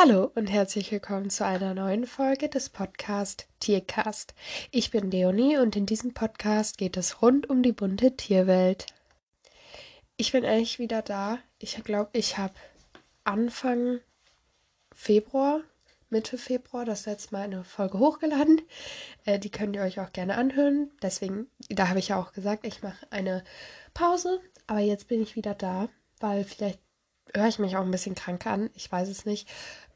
Hallo und herzlich willkommen zu einer neuen Folge des Podcast Tiercast. Ich bin Leonie und in diesem Podcast geht es rund um die bunte Tierwelt. Ich bin eigentlich wieder da. Ich glaube, ich habe Anfang Februar, Mitte Februar, das letzte Mal eine Folge hochgeladen. Äh, die könnt ihr euch auch gerne anhören. Deswegen, da habe ich ja auch gesagt, ich mache eine Pause. Aber jetzt bin ich wieder da, weil vielleicht höre ich mich auch ein bisschen krank an. Ich weiß es nicht.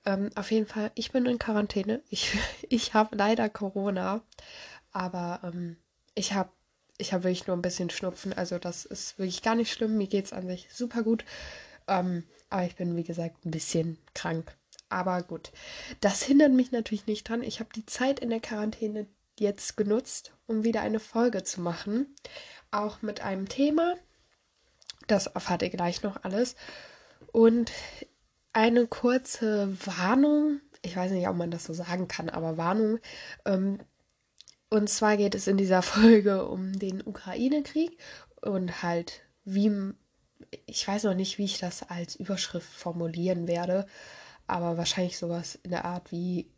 Ähm, auf jeden Fall, ich bin in Quarantäne. Ich, ich habe leider Corona. Aber ähm, ich habe ich hab wirklich nur ein bisschen Schnupfen. Also das ist wirklich gar nicht schlimm. Mir geht es an sich super gut. Ähm, aber ich bin, wie gesagt, ein bisschen krank. Aber gut, das hindert mich natürlich nicht dran. Ich habe die Zeit in der Quarantäne jetzt genutzt, um wieder eine Folge zu machen. Auch mit einem Thema. Das erfahrt ihr gleich noch alles. Und eine kurze Warnung, ich weiß nicht, ob man das so sagen kann, aber Warnung. Ähm, und zwar geht es in dieser Folge um den Ukraine-Krieg und halt, wie, ich weiß noch nicht, wie ich das als Überschrift formulieren werde, aber wahrscheinlich sowas in der Art wie,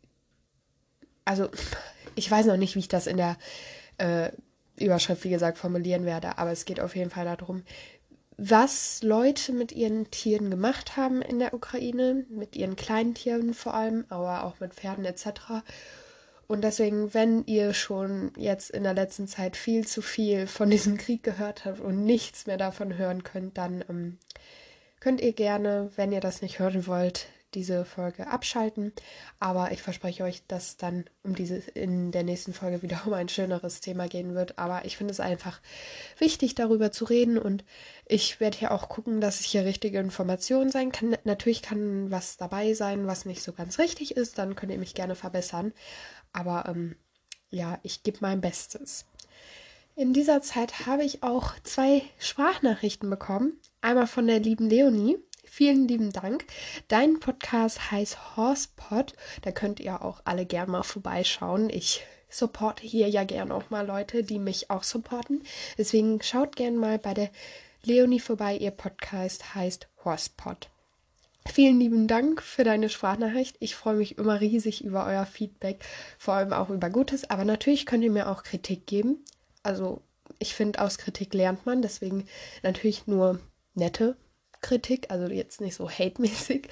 also ich weiß noch nicht, wie ich das in der äh, Überschrift, wie gesagt, formulieren werde, aber es geht auf jeden Fall darum, was Leute mit ihren Tieren gemacht haben in der Ukraine, mit ihren kleinen Tieren vor allem, aber auch mit Pferden etc. Und deswegen, wenn ihr schon jetzt in der letzten Zeit viel zu viel von diesem Krieg gehört habt und nichts mehr davon hören könnt, dann ähm, könnt ihr gerne, wenn ihr das nicht hören wollt, diese Folge abschalten. Aber ich verspreche euch, dass dann um diese in der nächsten Folge wieder um ein schöneres Thema gehen wird. Aber ich finde es einfach wichtig, darüber zu reden. Und ich werde hier auch gucken, dass es hier richtige Informationen sein kann. Natürlich kann was dabei sein, was nicht so ganz richtig ist. Dann könnt ihr mich gerne verbessern. Aber ähm, ja, ich gebe mein Bestes. In dieser Zeit habe ich auch zwei Sprachnachrichten bekommen. Einmal von der lieben Leonie. Vielen lieben Dank. Dein Podcast heißt Horsepod. Da könnt ihr auch alle gern mal vorbeischauen. Ich supporte hier ja gern auch mal Leute, die mich auch supporten. Deswegen schaut gern mal bei der Leonie vorbei. Ihr Podcast heißt Horsepod. Vielen lieben Dank für deine Sprachnachricht. Ich freue mich immer riesig über euer Feedback, vor allem auch über Gutes. Aber natürlich könnt ihr mir auch Kritik geben. Also ich finde, aus Kritik lernt man. Deswegen natürlich nur nette Kritik, also jetzt nicht so hate-mäßig.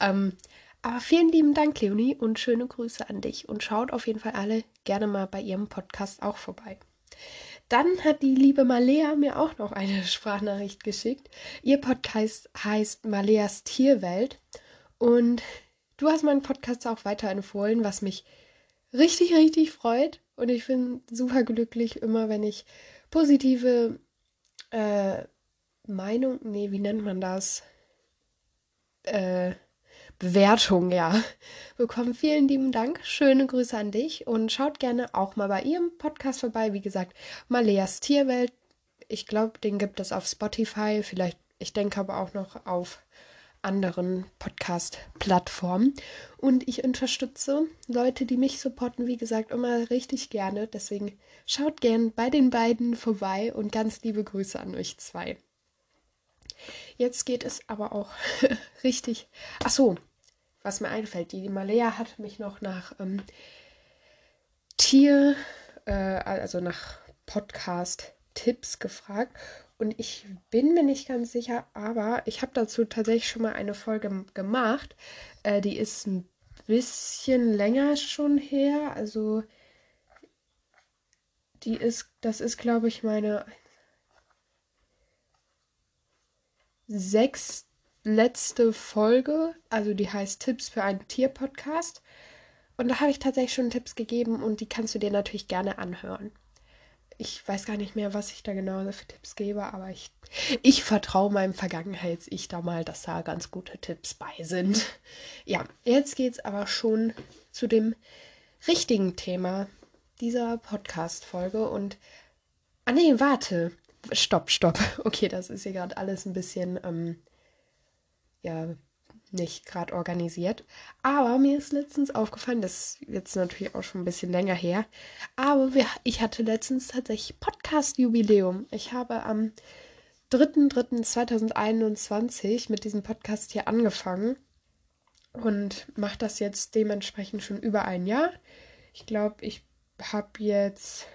Ähm, aber vielen lieben Dank, Leonie, und schöne Grüße an dich. Und schaut auf jeden Fall alle gerne mal bei ihrem Podcast auch vorbei. Dann hat die liebe Malea mir auch noch eine Sprachnachricht geschickt. Ihr Podcast heißt Maleas Tierwelt. Und du hast meinen Podcast auch weiterempfohlen, was mich richtig, richtig freut. Und ich bin super glücklich immer, wenn ich positive äh, Meinung, nee, wie nennt man das? Äh, Bewertung, ja, bekommen. Vielen lieben Dank. Schöne Grüße an dich und schaut gerne auch mal bei ihrem Podcast vorbei. Wie gesagt, Maleas Tierwelt. Ich glaube, den gibt es auf Spotify. Vielleicht, ich denke aber auch noch auf anderen Podcast-Plattformen. Und ich unterstütze Leute, die mich supporten, wie gesagt, immer richtig gerne. Deswegen schaut gern bei den beiden vorbei und ganz liebe Grüße an euch zwei. Jetzt geht es aber auch richtig. Ach so, was mir einfällt, die Malea hat mich noch nach ähm, Tier, äh, also nach Podcast-Tipps gefragt. Und ich bin mir nicht ganz sicher, aber ich habe dazu tatsächlich schon mal eine Folge gemacht. Äh, die ist ein bisschen länger schon her. Also die ist, das ist, glaube ich, meine sechs letzte Folge, also die heißt Tipps für einen Tier-Podcast. Und da habe ich tatsächlich schon Tipps gegeben und die kannst du dir natürlich gerne anhören. Ich weiß gar nicht mehr, was ich da genau für Tipps gebe, aber ich, ich vertraue meinem Vergangenheits-Ich da mal, dass da ganz gute Tipps bei sind. Ja, jetzt geht es aber schon zu dem richtigen Thema dieser Podcast-Folge und. Ah, nee, warte stopp, stopp. Okay, das ist hier gerade alles ein bisschen, ähm, ja, nicht gerade organisiert. Aber mir ist letztens aufgefallen, das ist jetzt natürlich auch schon ein bisschen länger her, aber wir, ich hatte letztens tatsächlich Podcast-Jubiläum. Ich habe am 3.3.2021 mit diesem Podcast hier angefangen. und mache das jetzt dementsprechend schon über ein Jahr. Ich glaube, ich habe jetzt,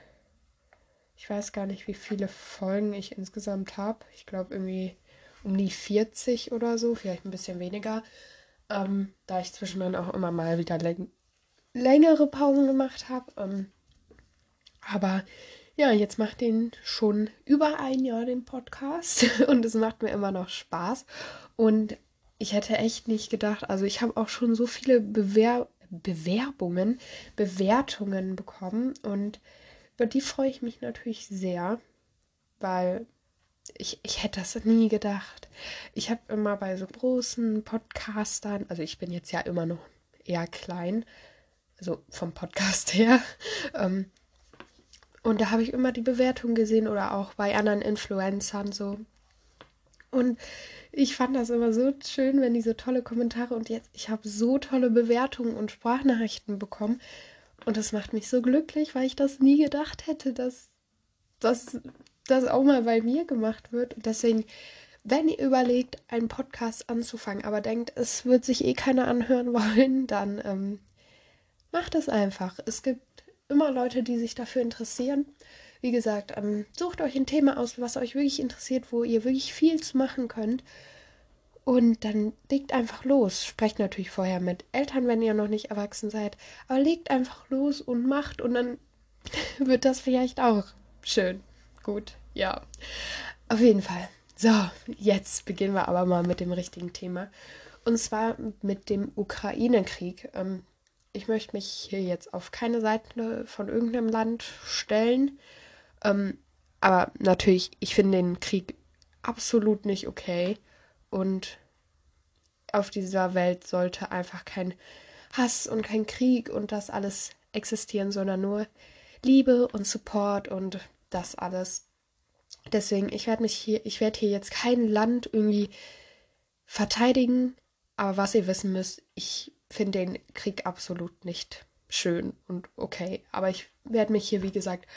ich weiß gar nicht, wie viele Folgen ich insgesamt habe. Ich glaube irgendwie um die 40 oder so, vielleicht ein bisschen weniger. Ähm, da ich zwischendrin auch immer mal wieder läng längere Pausen gemacht habe. Ähm, aber ja, jetzt macht den schon über ein Jahr den Podcast und es macht mir immer noch Spaß. Und ich hätte echt nicht gedacht, also ich habe auch schon so viele Bewer Bewerbungen, Bewertungen bekommen und über die freue ich mich natürlich sehr, weil ich, ich hätte das nie gedacht. Ich habe immer bei so großen Podcastern, also ich bin jetzt ja immer noch eher klein, also vom Podcast her, ähm, und da habe ich immer die Bewertung gesehen oder auch bei anderen Influencern so. Und ich fand das immer so schön, wenn diese tolle Kommentare und jetzt, ich habe so tolle Bewertungen und Sprachnachrichten bekommen. Und das macht mich so glücklich, weil ich das nie gedacht hätte, dass das auch mal bei mir gemacht wird. Und deswegen, wenn ihr überlegt, einen Podcast anzufangen, aber denkt, es wird sich eh keiner anhören wollen, dann ähm, macht es einfach. Es gibt immer Leute, die sich dafür interessieren. Wie gesagt, ähm, sucht euch ein Thema aus, was euch wirklich interessiert, wo ihr wirklich viel zu machen könnt. Und dann legt einfach los. Sprecht natürlich vorher mit Eltern, wenn ihr noch nicht erwachsen seid. Aber legt einfach los und macht. Und dann wird das vielleicht auch schön. Gut, ja. Auf jeden Fall. So, jetzt beginnen wir aber mal mit dem richtigen Thema. Und zwar mit dem Ukraine-Krieg. Ähm, ich möchte mich hier jetzt auf keine Seite von irgendeinem Land stellen. Ähm, aber natürlich, ich finde den Krieg absolut nicht okay. Und auf dieser Welt sollte einfach kein Hass und kein Krieg und das alles existieren, sondern nur Liebe und Support und das alles. Deswegen, ich werde mich hier, ich werde hier jetzt kein Land irgendwie verteidigen, aber was ihr wissen müsst, ich finde den Krieg absolut nicht schön und okay. Aber ich werde mich hier, wie gesagt,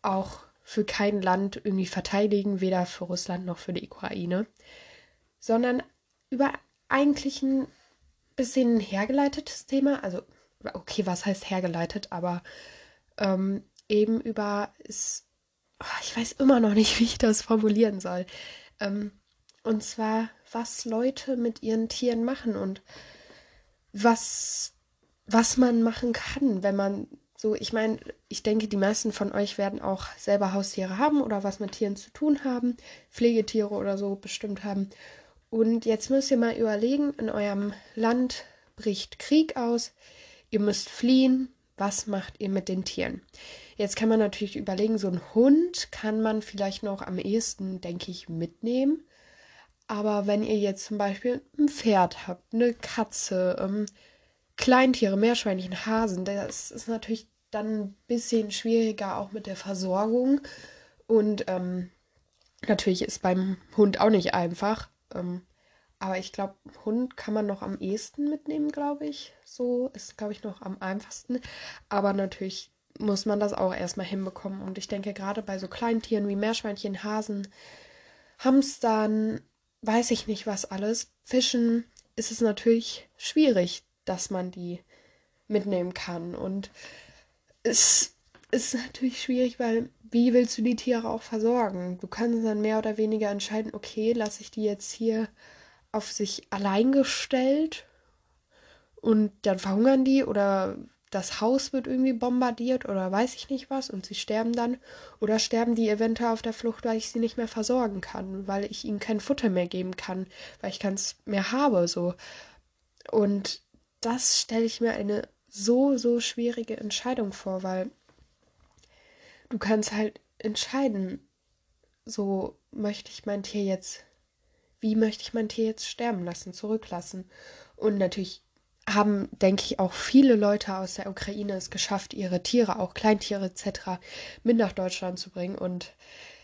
auch für kein Land irgendwie verteidigen, weder für Russland noch für die Ukraine, sondern über eigentlich ein bisschen hergeleitetes Thema. Also, okay, was heißt hergeleitet, aber ähm, eben über ist, oh, ich weiß immer noch nicht, wie ich das formulieren soll. Ähm, und zwar, was Leute mit ihren Tieren machen und was, was man machen kann, wenn man so, ich meine, ich denke, die meisten von euch werden auch selber Haustiere haben oder was mit Tieren zu tun haben, Pflegetiere oder so bestimmt haben. Und jetzt müsst ihr mal überlegen, in eurem Land bricht Krieg aus, ihr müsst fliehen, was macht ihr mit den Tieren? Jetzt kann man natürlich überlegen, so ein Hund kann man vielleicht noch am ehesten, denke ich, mitnehmen. Aber wenn ihr jetzt zum Beispiel ein Pferd habt, eine Katze, ähm, Kleintiere, Meerschweinchen, Hasen, das ist natürlich dann ein bisschen schwieriger auch mit der Versorgung. Und ähm, natürlich ist beim Hund auch nicht einfach. Ähm, aber ich glaube, Hund kann man noch am ehesten mitnehmen, glaube ich. So ist, glaube ich, noch am einfachsten. Aber natürlich muss man das auch erstmal hinbekommen. Und ich denke, gerade bei so Kleintieren wie Meerschweinchen, Hasen, Hamstern, weiß ich nicht was alles. Fischen ist es natürlich schwierig, dass man die mitnehmen kann. Und es ist natürlich schwierig, weil wie willst du die Tiere auch versorgen? Du kannst dann mehr oder weniger entscheiden, okay, lasse ich die jetzt hier auf sich allein gestellt und dann verhungern die oder das Haus wird irgendwie bombardiert oder weiß ich nicht was und sie sterben dann oder sterben die eventuell auf der Flucht, weil ich sie nicht mehr versorgen kann, weil ich ihnen kein Futter mehr geben kann, weil ich keins mehr habe so. Und das stelle ich mir eine so so schwierige Entscheidung vor, weil du kannst halt entscheiden, so möchte ich mein Tier jetzt wie möchte ich mein Tier jetzt sterben lassen, zurücklassen und natürlich haben, denke ich, auch viele Leute aus der Ukraine es geschafft, ihre Tiere, auch Kleintiere etc., mit nach Deutschland zu bringen. Und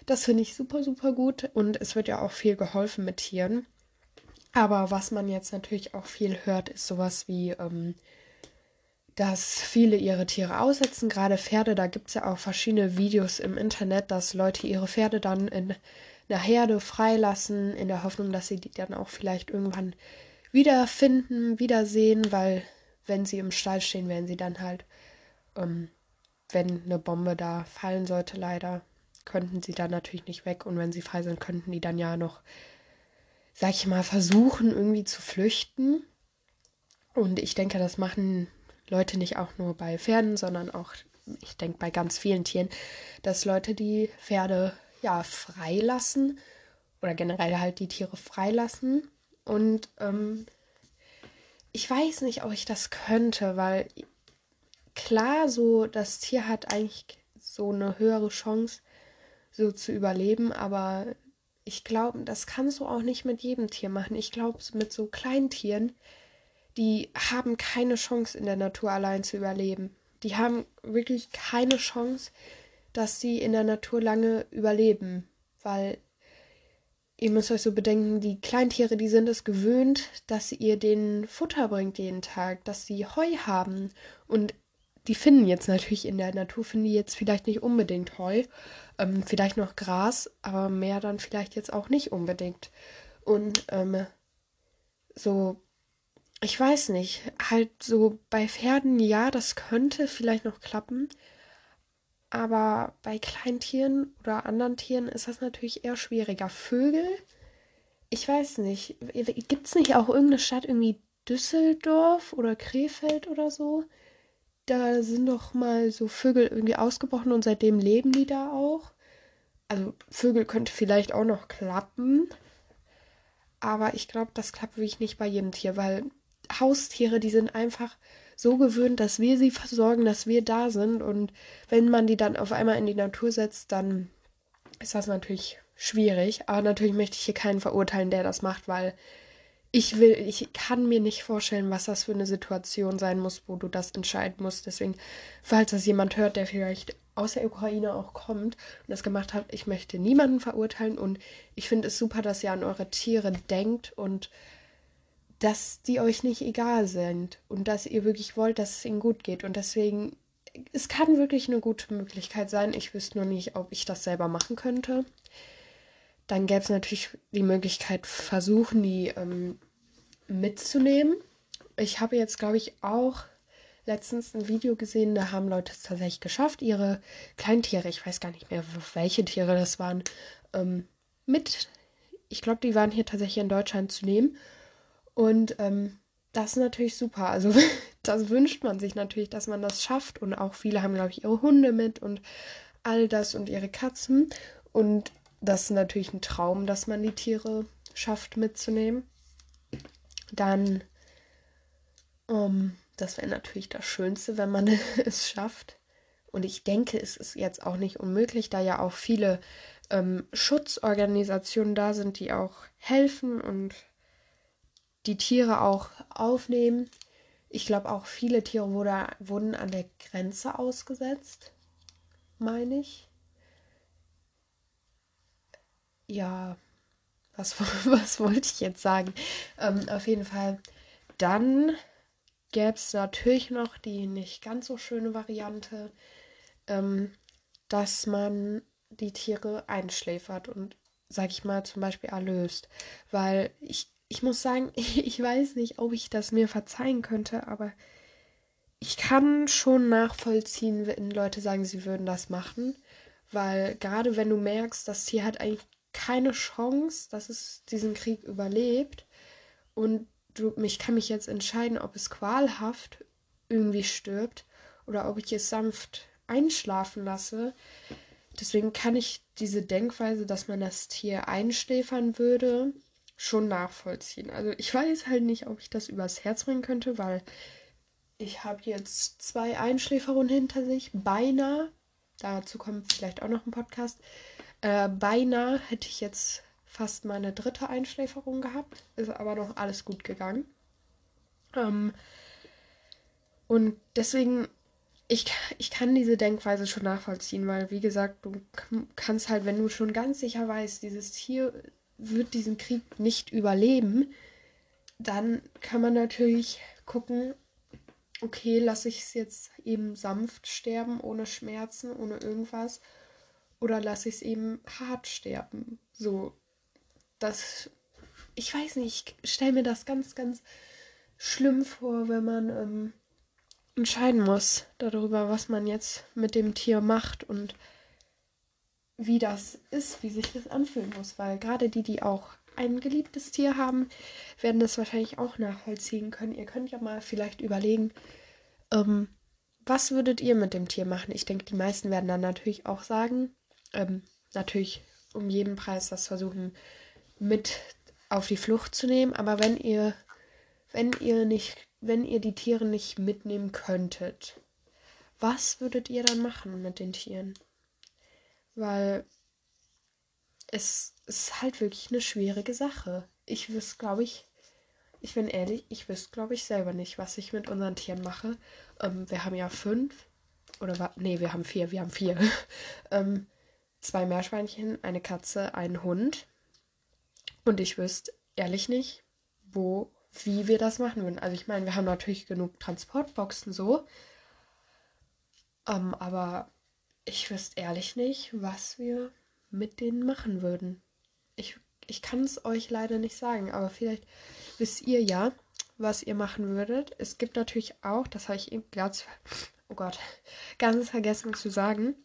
das finde ich super, super gut. Und es wird ja auch viel geholfen mit Tieren. Aber was man jetzt natürlich auch viel hört, ist sowas wie, ähm, dass viele ihre Tiere aussetzen, gerade Pferde. Da gibt es ja auch verschiedene Videos im Internet, dass Leute ihre Pferde dann in einer Herde freilassen, in der Hoffnung, dass sie die dann auch vielleicht irgendwann wiederfinden, wiedersehen, weil wenn sie im Stall stehen, werden sie dann halt, ähm, wenn eine Bombe da fallen sollte, leider, könnten sie dann natürlich nicht weg. Und wenn sie frei sind, könnten die dann ja noch, sag ich mal, versuchen, irgendwie zu flüchten. Und ich denke, das machen Leute nicht auch nur bei Pferden, sondern auch, ich denke, bei ganz vielen Tieren, dass Leute die Pferde ja freilassen oder generell halt die Tiere freilassen. Und ähm, ich weiß nicht, ob ich das könnte, weil klar, so das Tier hat eigentlich so eine höhere Chance, so zu überleben, aber ich glaube, das kannst du auch nicht mit jedem Tier machen. Ich glaube, mit so kleinen Tieren, die haben keine Chance in der Natur allein zu überleben. Die haben wirklich keine Chance, dass sie in der Natur lange überleben, weil ihr müsst euch so bedenken, die Kleintiere, die sind es gewöhnt, dass ihr denen Futter bringt jeden Tag, dass sie Heu haben und die finden jetzt natürlich in der Natur, finden die jetzt vielleicht nicht unbedingt Heu, ähm, vielleicht noch Gras, aber mehr dann vielleicht jetzt auch nicht unbedingt. Und ähm, so ich weiß nicht, halt so bei Pferden, ja, das könnte vielleicht noch klappen. Aber bei Kleintieren oder anderen Tieren ist das natürlich eher schwieriger. Vögel, ich weiß nicht, gibt es nicht auch irgendeine Stadt, irgendwie Düsseldorf oder Krefeld oder so? Da sind doch mal so Vögel irgendwie ausgebrochen und seitdem leben die da auch. Also Vögel könnte vielleicht auch noch klappen. Aber ich glaube, das klappt wirklich nicht bei jedem Tier, weil Haustiere, die sind einfach so gewöhnt, dass wir sie versorgen, dass wir da sind. Und wenn man die dann auf einmal in die Natur setzt, dann ist das natürlich schwierig. Aber natürlich möchte ich hier keinen verurteilen, der das macht, weil ich will, ich kann mir nicht vorstellen, was das für eine Situation sein muss, wo du das entscheiden musst. Deswegen, falls das jemand hört, der vielleicht aus der Ukraine auch kommt und das gemacht hat, ich möchte niemanden verurteilen und ich finde es super, dass ihr an eure Tiere denkt und dass die euch nicht egal sind und dass ihr wirklich wollt, dass es ihnen gut geht. Und deswegen, es kann wirklich eine gute Möglichkeit sein. Ich wüsste nur nicht, ob ich das selber machen könnte. Dann gäbe es natürlich die Möglichkeit, versuchen, die ähm, mitzunehmen. Ich habe jetzt, glaube ich, auch letztens ein Video gesehen, da haben Leute es tatsächlich geschafft, ihre Kleintiere, ich weiß gar nicht mehr, welche Tiere das waren, ähm, mit, ich glaube, die waren hier tatsächlich in Deutschland zu nehmen und ähm, das ist natürlich super. Also das wünscht man sich natürlich, dass man das schafft. Und auch viele haben, glaube ich, ihre Hunde mit und all das und ihre Katzen. Und das ist natürlich ein Traum, dass man die Tiere schafft mitzunehmen. Dann, ähm, das wäre natürlich das Schönste, wenn man es schafft. Und ich denke, es ist jetzt auch nicht unmöglich, da ja auch viele ähm, Schutzorganisationen da sind, die auch helfen und die Tiere auch aufnehmen. Ich glaube auch viele Tiere wurde, wurden an der Grenze ausgesetzt, meine ich. Ja, was, was wollte ich jetzt sagen? Ähm, auf jeden Fall. Dann gäbe es natürlich noch die nicht ganz so schöne Variante, ähm, dass man die Tiere einschläfert und, sag ich mal, zum Beispiel erlöst. Weil ich ich muss sagen, ich weiß nicht, ob ich das mir verzeihen könnte, aber ich kann schon nachvollziehen, wenn Leute sagen, sie würden das machen. Weil gerade wenn du merkst, das Tier hat eigentlich keine Chance, dass es diesen Krieg überlebt und du, ich kann mich jetzt entscheiden, ob es qualhaft irgendwie stirbt oder ob ich es sanft einschlafen lasse. Deswegen kann ich diese Denkweise, dass man das Tier einschläfern würde, schon nachvollziehen. Also ich weiß halt nicht, ob ich das übers Herz bringen könnte, weil ich habe jetzt zwei Einschläferungen hinter sich. Beinahe, dazu kommt vielleicht auch noch ein Podcast, äh, beinahe hätte ich jetzt fast meine dritte Einschläferung gehabt. Ist aber noch alles gut gegangen. Ähm, und deswegen, ich, ich kann diese Denkweise schon nachvollziehen, weil, wie gesagt, du kannst halt, wenn du schon ganz sicher weißt, dieses Tier wird diesen Krieg nicht überleben, dann kann man natürlich gucken, okay, lasse ich es jetzt eben sanft sterben, ohne Schmerzen, ohne irgendwas, oder lasse ich es eben hart sterben. So, das ich weiß nicht, ich stelle mir das ganz, ganz schlimm vor, wenn man ähm, entscheiden muss darüber, was man jetzt mit dem Tier macht und wie das ist, wie sich das anfühlen muss, weil gerade die, die auch ein geliebtes Tier haben, werden das wahrscheinlich auch nachvollziehen können. Ihr könnt ja mal vielleicht überlegen, ähm, was würdet ihr mit dem Tier machen? Ich denke, die meisten werden dann natürlich auch sagen, ähm, natürlich um jeden Preis das versuchen mit auf die Flucht zu nehmen, aber wenn ihr, wenn ihr nicht, wenn ihr die Tiere nicht mitnehmen könntet, was würdet ihr dann machen mit den Tieren? Weil es ist halt wirklich eine schwierige Sache. Ich wüsste, glaube ich, ich bin ehrlich, ich wüsste, glaube ich, selber nicht, was ich mit unseren Tieren mache. Ähm, wir haben ja fünf. Oder nee, wir haben vier. Wir haben vier. ähm, zwei Meerschweinchen, eine Katze, einen Hund. Und ich wüsste ehrlich nicht, wo, wie wir das machen würden. Also ich meine, wir haben natürlich genug Transportboxen so. Ähm, aber ich wüsste ehrlich nicht, was wir mit denen machen würden. Ich, ich kann es euch leider nicht sagen, aber vielleicht wisst ihr ja, was ihr machen würdet. Es gibt natürlich auch, das habe ich eben ganz, oh Gott, ganz vergessen zu sagen,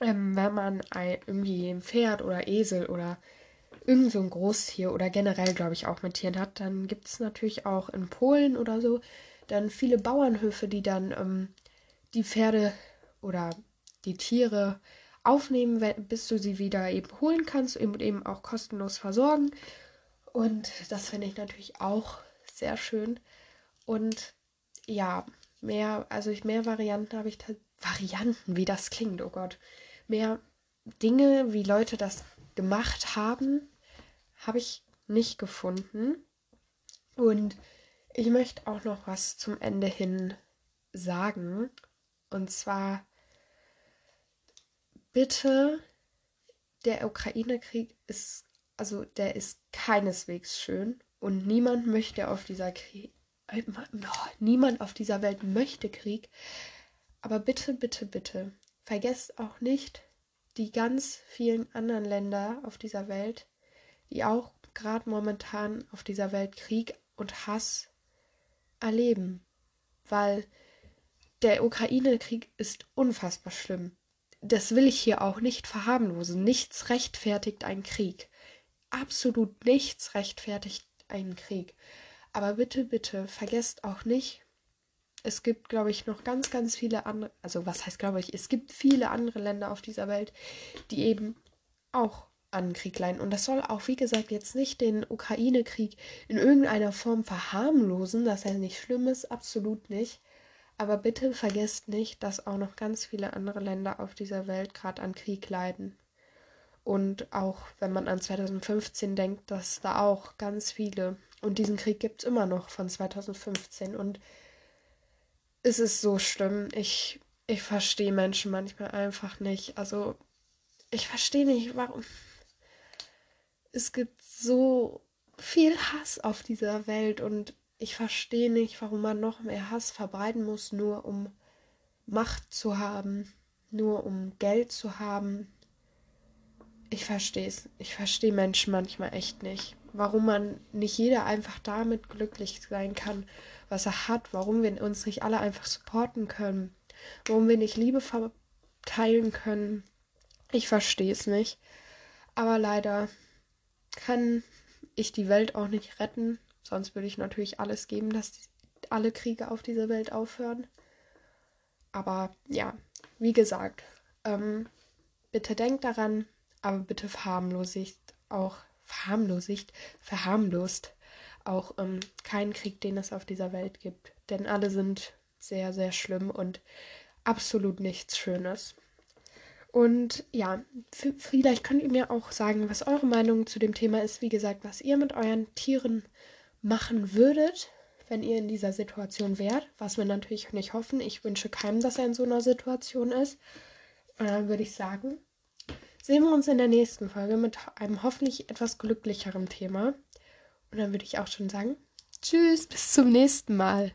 ähm, wenn man ein, irgendwie ein Pferd oder Esel oder irgend so ein Großtier oder generell, glaube ich, auch mit Tieren hat, dann gibt es natürlich auch in Polen oder so dann viele Bauernhöfe, die dann ähm, die Pferde oder die Tiere aufnehmen, bis du sie wieder eben holen kannst und eben auch kostenlos versorgen. Und das finde ich natürlich auch sehr schön. Und ja, mehr, also ich mehr Varianten habe ich Varianten, wie das klingt, oh Gott. Mehr Dinge, wie Leute das gemacht haben, habe ich nicht gefunden. Und ich möchte auch noch was zum Ende hin sagen. Und zwar bitte, der Ukraine-Krieg ist, also der ist keineswegs schön und niemand möchte auf dieser Krieg, äh, niemand auf dieser Welt möchte Krieg. Aber bitte, bitte, bitte, vergesst auch nicht die ganz vielen anderen Länder auf dieser Welt, die auch gerade momentan auf dieser Welt Krieg und Hass erleben. Weil der Ukraine-Krieg ist unfassbar schlimm das will ich hier auch nicht verharmlosen. Nichts rechtfertigt einen Krieg. Absolut nichts rechtfertigt einen Krieg. Aber bitte, bitte, vergesst auch nicht, es gibt, glaube ich, noch ganz, ganz viele andere, also was heißt, glaube ich, es gibt viele andere Länder auf dieser Welt, die eben auch an Krieg leiden. Und das soll auch, wie gesagt, jetzt nicht den Ukraine-Krieg in irgendeiner Form verharmlosen, dass er nicht schlimm ist, absolut nicht. Aber bitte vergesst nicht, dass auch noch ganz viele andere Länder auf dieser Welt gerade an Krieg leiden. Und auch wenn man an 2015 denkt, dass da auch ganz viele. Und diesen Krieg gibt es immer noch von 2015. Und es ist so schlimm. Ich, ich verstehe Menschen manchmal einfach nicht. Also, ich verstehe nicht, warum. Es gibt so viel Hass auf dieser Welt und ich verstehe nicht, warum man noch mehr Hass verbreiten muss, nur um Macht zu haben, nur um Geld zu haben. Ich verstehe es. Ich verstehe Menschen manchmal echt nicht. Warum man nicht jeder einfach damit glücklich sein kann, was er hat. Warum wir uns nicht alle einfach supporten können. Warum wir nicht Liebe verteilen können. Ich verstehe es nicht. Aber leider kann ich die Welt auch nicht retten. Sonst würde ich natürlich alles geben, dass die, alle Kriege auf dieser Welt aufhören. Aber ja, wie gesagt, ähm, bitte denkt daran, aber bitte verharmlosigt auch, verharmlosigt, verharmlost auch ähm, keinen Krieg, den es auf dieser Welt gibt. Denn alle sind sehr, sehr schlimm und absolut nichts Schönes. Und ja, vielleicht könnt ihr mir auch sagen, was eure Meinung zu dem Thema ist. Wie gesagt, was ihr mit euren Tieren machen würdet, wenn ihr in dieser Situation wärt, was wir natürlich nicht hoffen. Ich wünsche keinem, dass er in so einer Situation ist. Und dann würde ich sagen, sehen wir uns in der nächsten Folge mit einem hoffentlich etwas glücklicheren Thema. Und dann würde ich auch schon sagen, tschüss, bis zum nächsten Mal.